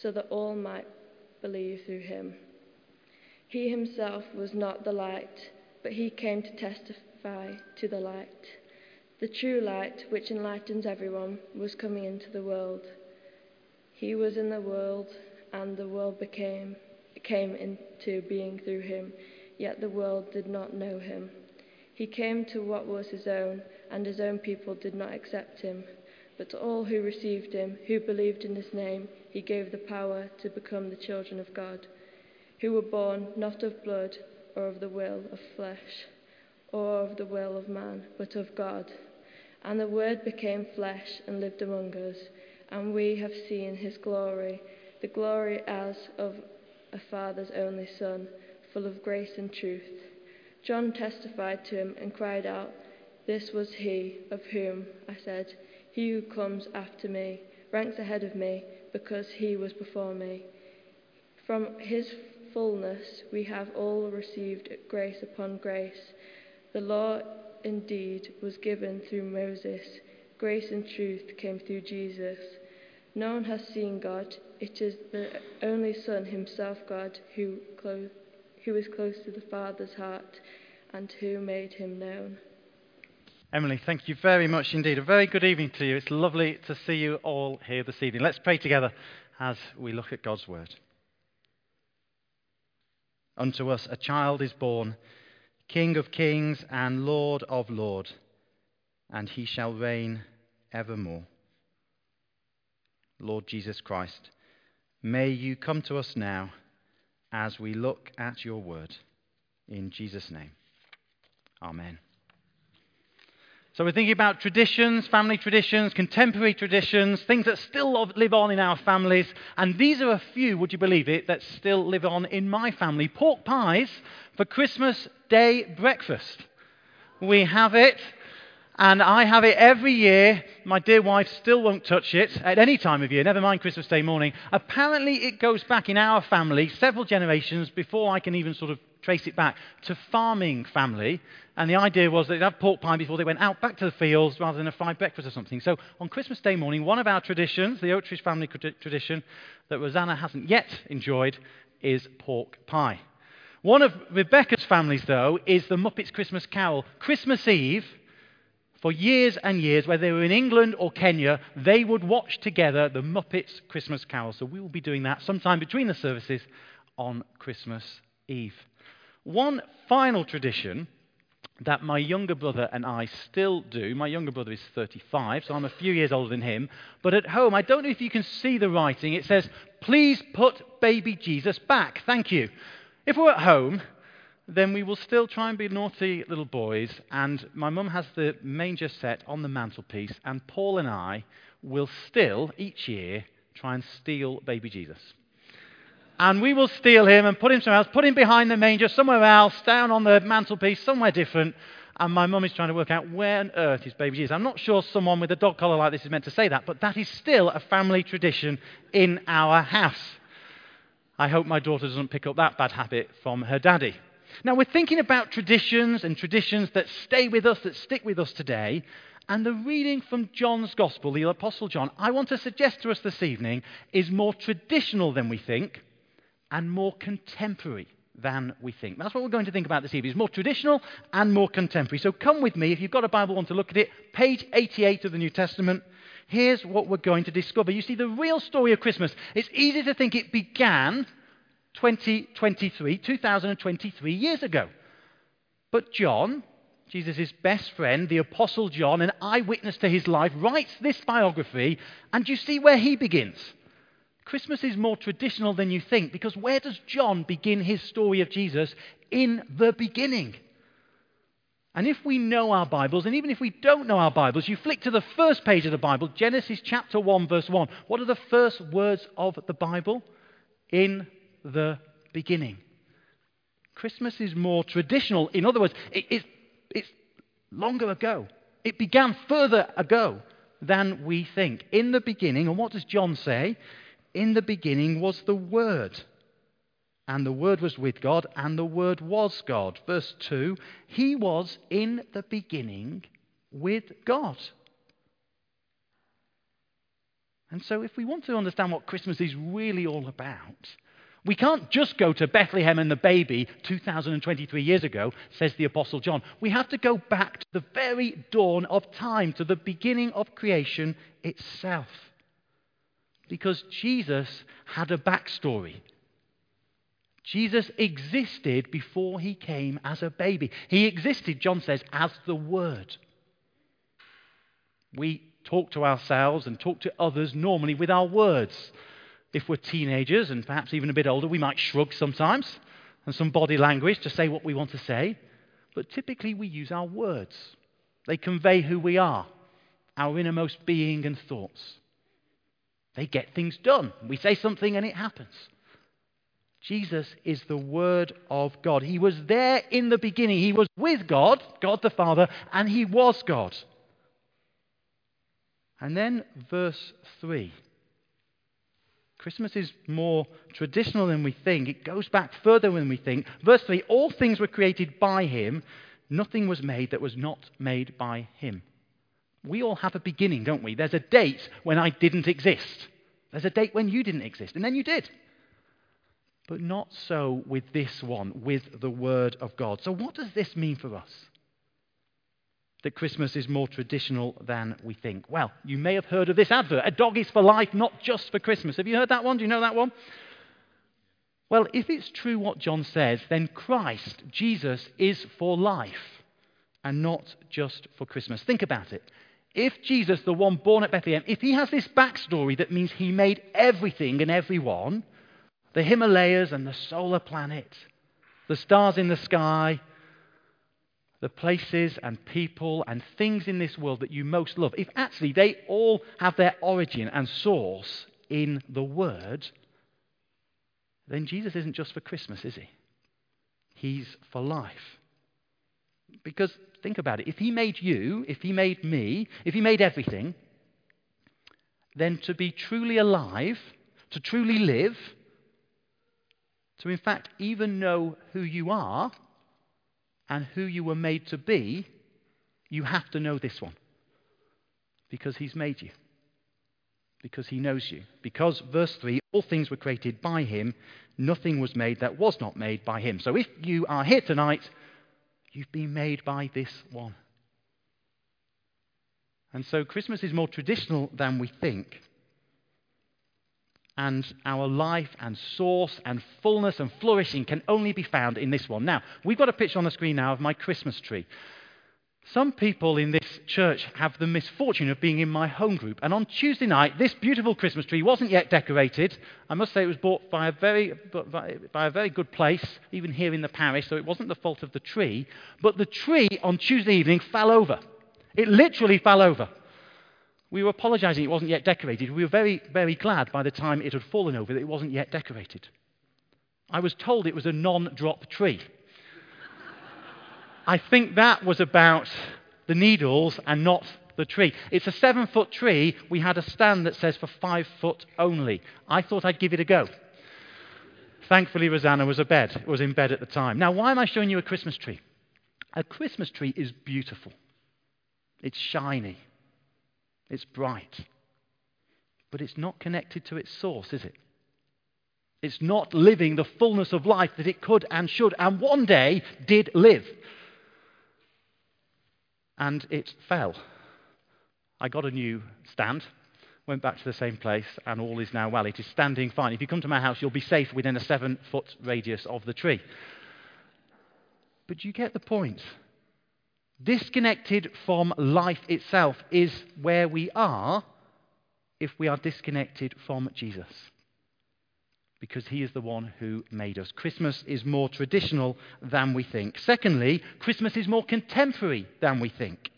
so that all might believe through him. He himself was not the light, but he came to testify to the light. The true light, which enlightens everyone, was coming into the world. He was in the world, and the world became came into being through him, yet the world did not know him. He came to what was his own, and his own people did not accept him. But to all who received him, who believed in his name, he gave the power to become the children of God, who were born not of blood or of the will of flesh or of the will of man, but of God. And the Word became flesh and lived among us, and we have seen his glory, the glory as of a Father's only Son, full of grace and truth. John testified to him and cried out, This was he of whom I said, he who comes after me ranks ahead of me because he was before me. From his fullness we have all received grace upon grace. The law indeed was given through Moses, grace and truth came through Jesus. No one has seen God. It is the only Son, himself God, who, close, who is close to the Father's heart and who made him known. Emily, thank you very much indeed. A very good evening to you. It's lovely to see you all here this evening. Let's pray together as we look at God's word. Unto us a child is born, King of kings and Lord of lords, and he shall reign evermore. Lord Jesus Christ, may you come to us now as we look at your word. In Jesus' name, amen. So we're thinking about traditions, family traditions, contemporary traditions, things that still live on in our families. And these are a few, would you believe it, that still live on in my family. Pork pies for Christmas Day breakfast. We have it and I have it every year. My dear wife still won't touch it at any time of year, never mind Christmas Day morning. Apparently, it goes back in our family several generations before I can even sort of trace it back to farming family. And the idea was that they'd have pork pie before they went out back to the fields rather than a fried breakfast or something. So on Christmas Day morning, one of our traditions, the Oatridge family tradition that Rosanna hasn't yet enjoyed, is pork pie. One of Rebecca's families, though, is the Muppets Christmas Carol. Christmas Eve for years and years, whether they were in England or Kenya, they would watch together the Muppets Christmas Carol. So we will be doing that sometime between the services on Christmas Eve. One final tradition that my younger brother and I still do. My younger brother is 35, so I'm a few years older than him. But at home, I don't know if you can see the writing. It says, Please put baby Jesus back. Thank you. If we're at home, then we will still try and be naughty little boys. And my mum has the manger set on the mantelpiece, and Paul and I will still, each year, try and steal baby Jesus. And we will steal him and put him somewhere else, put him behind the manger, somewhere else, down on the mantelpiece, somewhere different. And my mum is trying to work out where on earth his baby is. I'm not sure someone with a dog collar like this is meant to say that, but that is still a family tradition in our house. I hope my daughter doesn't pick up that bad habit from her daddy. Now, we're thinking about traditions and traditions that stay with us, that stick with us today. And the reading from John's Gospel, the Apostle John, I want to suggest to us this evening, is more traditional than we think and more contemporary than we think. That's what we're going to think about this evening. It's more traditional and more contemporary. So come with me, if you've got a Bible, want to look at it, page 88 of the New Testament. Here's what we're going to discover. You see, the real story of Christmas, it's easy to think it began 2023, 2023 years ago. But John, Jesus' best friend, the Apostle John, an eyewitness to his life, writes this biography, and you see where he begins. Christmas is more traditional than you think because where does John begin his story of Jesus? In the beginning. And if we know our Bibles, and even if we don't know our Bibles, you flick to the first page of the Bible, Genesis chapter 1, verse 1. What are the first words of the Bible? In the beginning. Christmas is more traditional. In other words, it, it, it's longer ago. It began further ago than we think. In the beginning, and what does John say? In the beginning was the Word. And the Word was with God, and the Word was God. Verse 2 He was in the beginning with God. And so, if we want to understand what Christmas is really all about, we can't just go to Bethlehem and the baby 2023 years ago, says the Apostle John. We have to go back to the very dawn of time, to the beginning of creation itself. Because Jesus had a backstory. Jesus existed before he came as a baby. He existed, John says, as the Word. We talk to ourselves and talk to others normally with our words. If we're teenagers and perhaps even a bit older, we might shrug sometimes and some body language to say what we want to say. But typically, we use our words. They convey who we are, our innermost being and thoughts. They get things done. We say something and it happens. Jesus is the Word of God. He was there in the beginning. He was with God, God the Father, and He was God. And then verse 3 Christmas is more traditional than we think. It goes back further than we think. Verse 3 All things were created by him, nothing was made that was not made by him. We all have a beginning, don't we? There's a date when I didn't exist, there's a date when you didn't exist, and then you did. But not so with this one, with the Word of God. So, what does this mean for us? that Christmas is more traditional than we think. Well, you may have heard of this advert a dog is for life, not just for Christmas. Have you heard that one? Do you know that one? Well, if it's true what John says, then Christ, Jesus, is for life and not just for Christmas. Think about it. If Jesus, the one born at Bethlehem, if he has this backstory that means he made everything and everyone, the Himalayas and the solar planet, the stars in the sky, the places and people and things in this world that you most love, if actually they all have their origin and source in the Word, then Jesus isn't just for Christmas, is he? He's for life. Because think about it if he made you, if he made me, if he made everything, then to be truly alive, to truly live, to in fact even know who you are, and who you were made to be, you have to know this one. Because he's made you. Because he knows you. Because, verse 3, all things were created by him, nothing was made that was not made by him. So if you are here tonight, you've been made by this one. And so Christmas is more traditional than we think and our life and source and fullness and flourishing can only be found in this one. Now, we've got a picture on the screen now of my Christmas tree. Some people in this church have the misfortune of being in my home group, and on Tuesday night, this beautiful Christmas tree wasn't yet decorated. I must say it was bought by a very, by a very good place, even here in the parish, so it wasn't the fault of the tree. But the tree on Tuesday evening fell over. It literally fell over. We were apologizing it wasn't yet decorated. We were very, very glad by the time it had fallen over that it wasn't yet decorated. I was told it was a non drop tree. I think that was about the needles and not the tree. It's a seven foot tree. We had a stand that says for five foot only. I thought I'd give it a go. Thankfully, Rosanna was, bed, was in bed at the time. Now, why am I showing you a Christmas tree? A Christmas tree is beautiful, it's shiny, it's bright. But it's not connected to its source, is it? It's not living the fullness of life that it could and should and one day did live. And it fell. I got a new stand, went back to the same place, and all is now well. It is standing fine. If you come to my house, you'll be safe within a seven foot radius of the tree. But you get the point. Disconnected from life itself is where we are if we are disconnected from Jesus. Because he is the one who made us. Christmas is more traditional than we think. Secondly, Christmas is more contemporary than we think.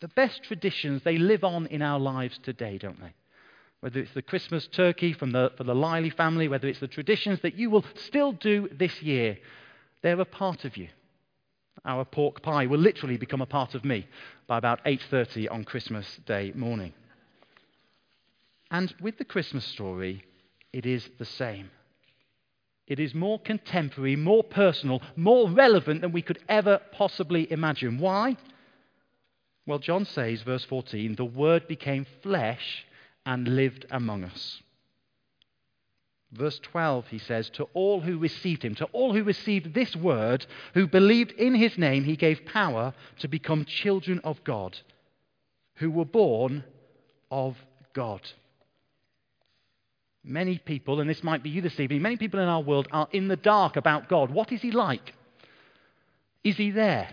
The best traditions, they live on in our lives today, don't they? Whether it's the Christmas turkey from the, for the Liley family, whether it's the traditions that you will still do this year, they're a part of you our pork pie will literally become a part of me by about 8:30 on Christmas Day morning. And with the Christmas story, it is the same. It is more contemporary, more personal, more relevant than we could ever possibly imagine. Why? Well, John says, verse 14, the Word became flesh and lived among us. Verse 12, he says, To all who received him, to all who received this word, who believed in his name, he gave power to become children of God, who were born of God. Many people, and this might be you this evening, many people in our world are in the dark about God. What is he like? Is he there?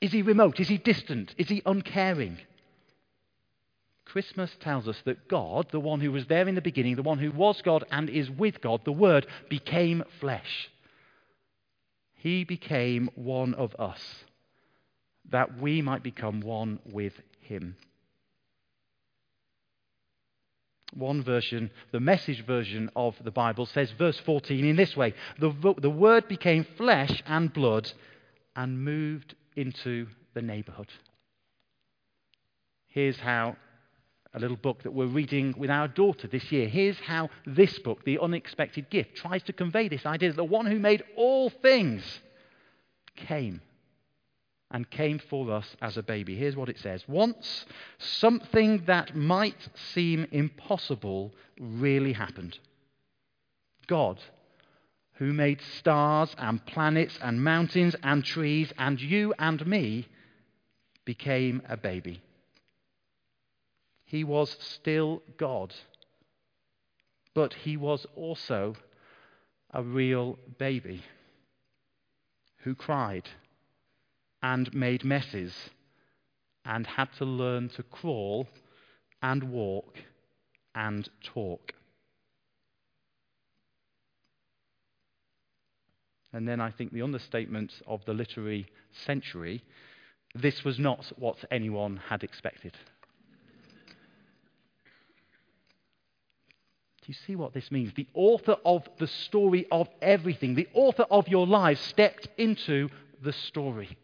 Is he remote? Is he distant? Is he uncaring? Christmas tells us that God, the one who was there in the beginning, the one who was God and is with God, the Word, became flesh. He became one of us, that we might become one with Him. One version, the message version of the Bible, says, verse 14, in this way the, the Word became flesh and blood and moved into the neighborhood. Here's how a little book that we're reading with our daughter this year. Here's how this book, The Unexpected Gift, tries to convey this idea that the one who made all things came and came for us as a baby. Here's what it says Once something that might seem impossible really happened. God, who made stars and planets and mountains and trees and you and me, became a baby. He was still God, but he was also a real baby who cried and made messes and had to learn to crawl and walk and talk. And then I think the understatement of the literary century this was not what anyone had expected. Do you see what this means? The author of the story of everything, the author of your lives, stepped into the story.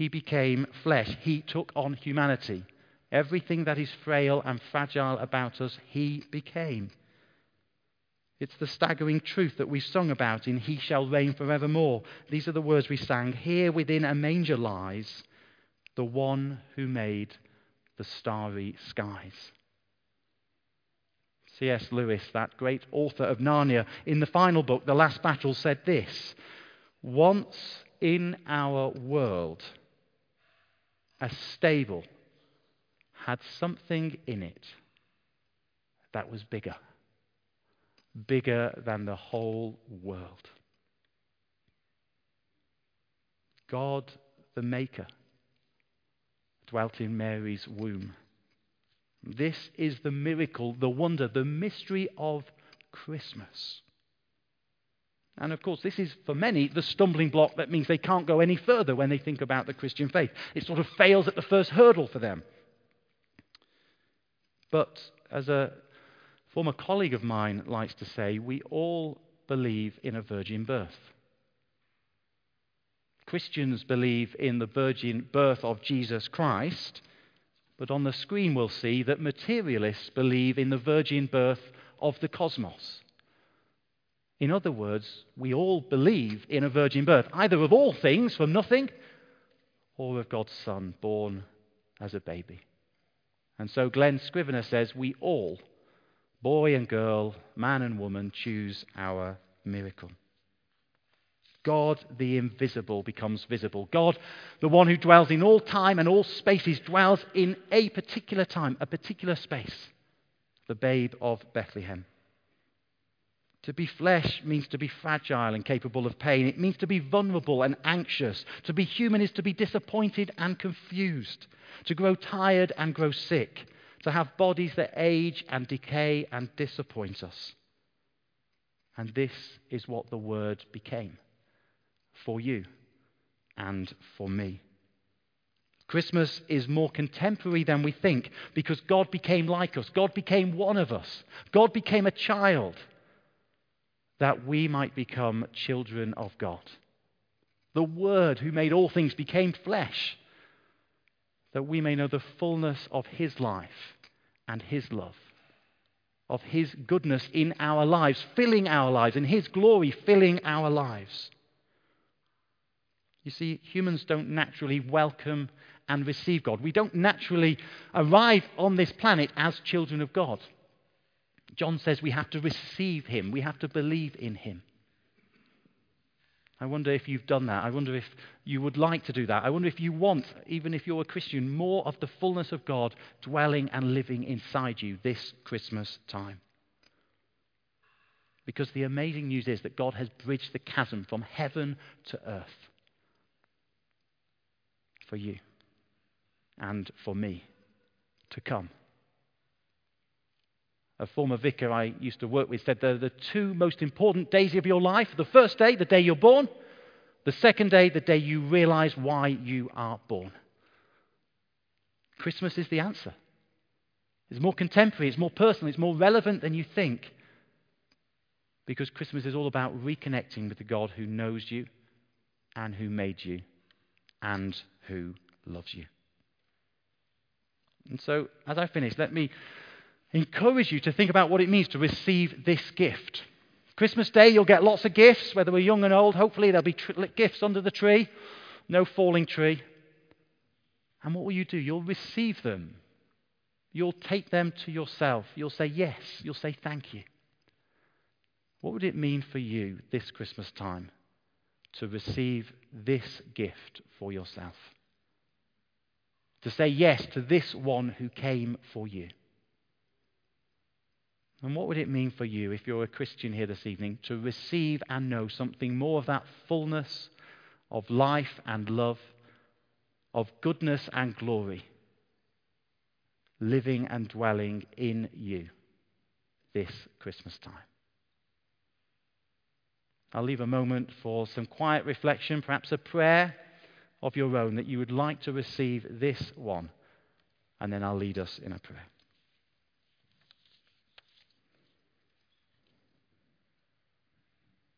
He became flesh, he took on humanity. Everything that is frail and fragile about us, he became. It's the staggering truth that we sung about in He Shall Reign Forevermore. These are the words we sang. Here within a manger lies the one who made the starry skies. C.S. Lewis, that great author of Narnia, in the final book, The Last Battle, said this Once in our world, a stable had something in it that was bigger, bigger than the whole world. God, the Maker, dwelt in Mary's womb. This is the miracle, the wonder, the mystery of Christmas. And of course, this is for many the stumbling block that means they can't go any further when they think about the Christian faith. It sort of fails at the first hurdle for them. But as a former colleague of mine likes to say, we all believe in a virgin birth. Christians believe in the virgin birth of Jesus Christ. But on the screen, we'll see that materialists believe in the virgin birth of the cosmos. In other words, we all believe in a virgin birth, either of all things from nothing or of God's Son born as a baby. And so Glen Scrivener says we all, boy and girl, man and woman, choose our miracle. God, the invisible, becomes visible. God, the one who dwells in all time and all spaces, dwells in a particular time, a particular space. The babe of Bethlehem. To be flesh means to be fragile and capable of pain. It means to be vulnerable and anxious. To be human is to be disappointed and confused. To grow tired and grow sick. To have bodies that age and decay and disappoint us. And this is what the Word became for you and for me. Christmas is more contemporary than we think because God became like us. God became one of us. God became a child that we might become children of God. The Word who made all things became flesh that we may know the fullness of His life and His love, of His goodness in our lives, filling our lives, and His glory filling our lives. You see, humans don't naturally welcome and receive God. We don't naturally arrive on this planet as children of God. John says we have to receive Him, we have to believe in Him. I wonder if you've done that. I wonder if you would like to do that. I wonder if you want, even if you're a Christian, more of the fullness of God dwelling and living inside you this Christmas time. Because the amazing news is that God has bridged the chasm from heaven to earth for you and for me to come. A former vicar I used to work with said they're the two most important days of your life. The first day, the day you're born. The second day, the day you realize why you are born. Christmas is the answer. It's more contemporary, it's more personal, it's more relevant than you think. Because Christmas is all about reconnecting with the God who knows you and who made you and who loves you. And so, as I finish, let me encourage you to think about what it means to receive this gift. Christmas Day, you'll get lots of gifts, whether we're young and old. Hopefully, there'll be tr- gifts under the tree, no falling tree. And what will you do? You'll receive them. You'll take them to yourself. You'll say yes. You'll say thank you. What would it mean for you this Christmas time to receive this gift for yourself? To say yes to this one who came for you. And what would it mean for you if you're a Christian here this evening to receive and know something more of that fullness of life and love, of goodness and glory, living and dwelling in you this Christmas time? I'll leave a moment for some quiet reflection, perhaps a prayer of your own that you would like to receive this one, and then I'll lead us in a prayer.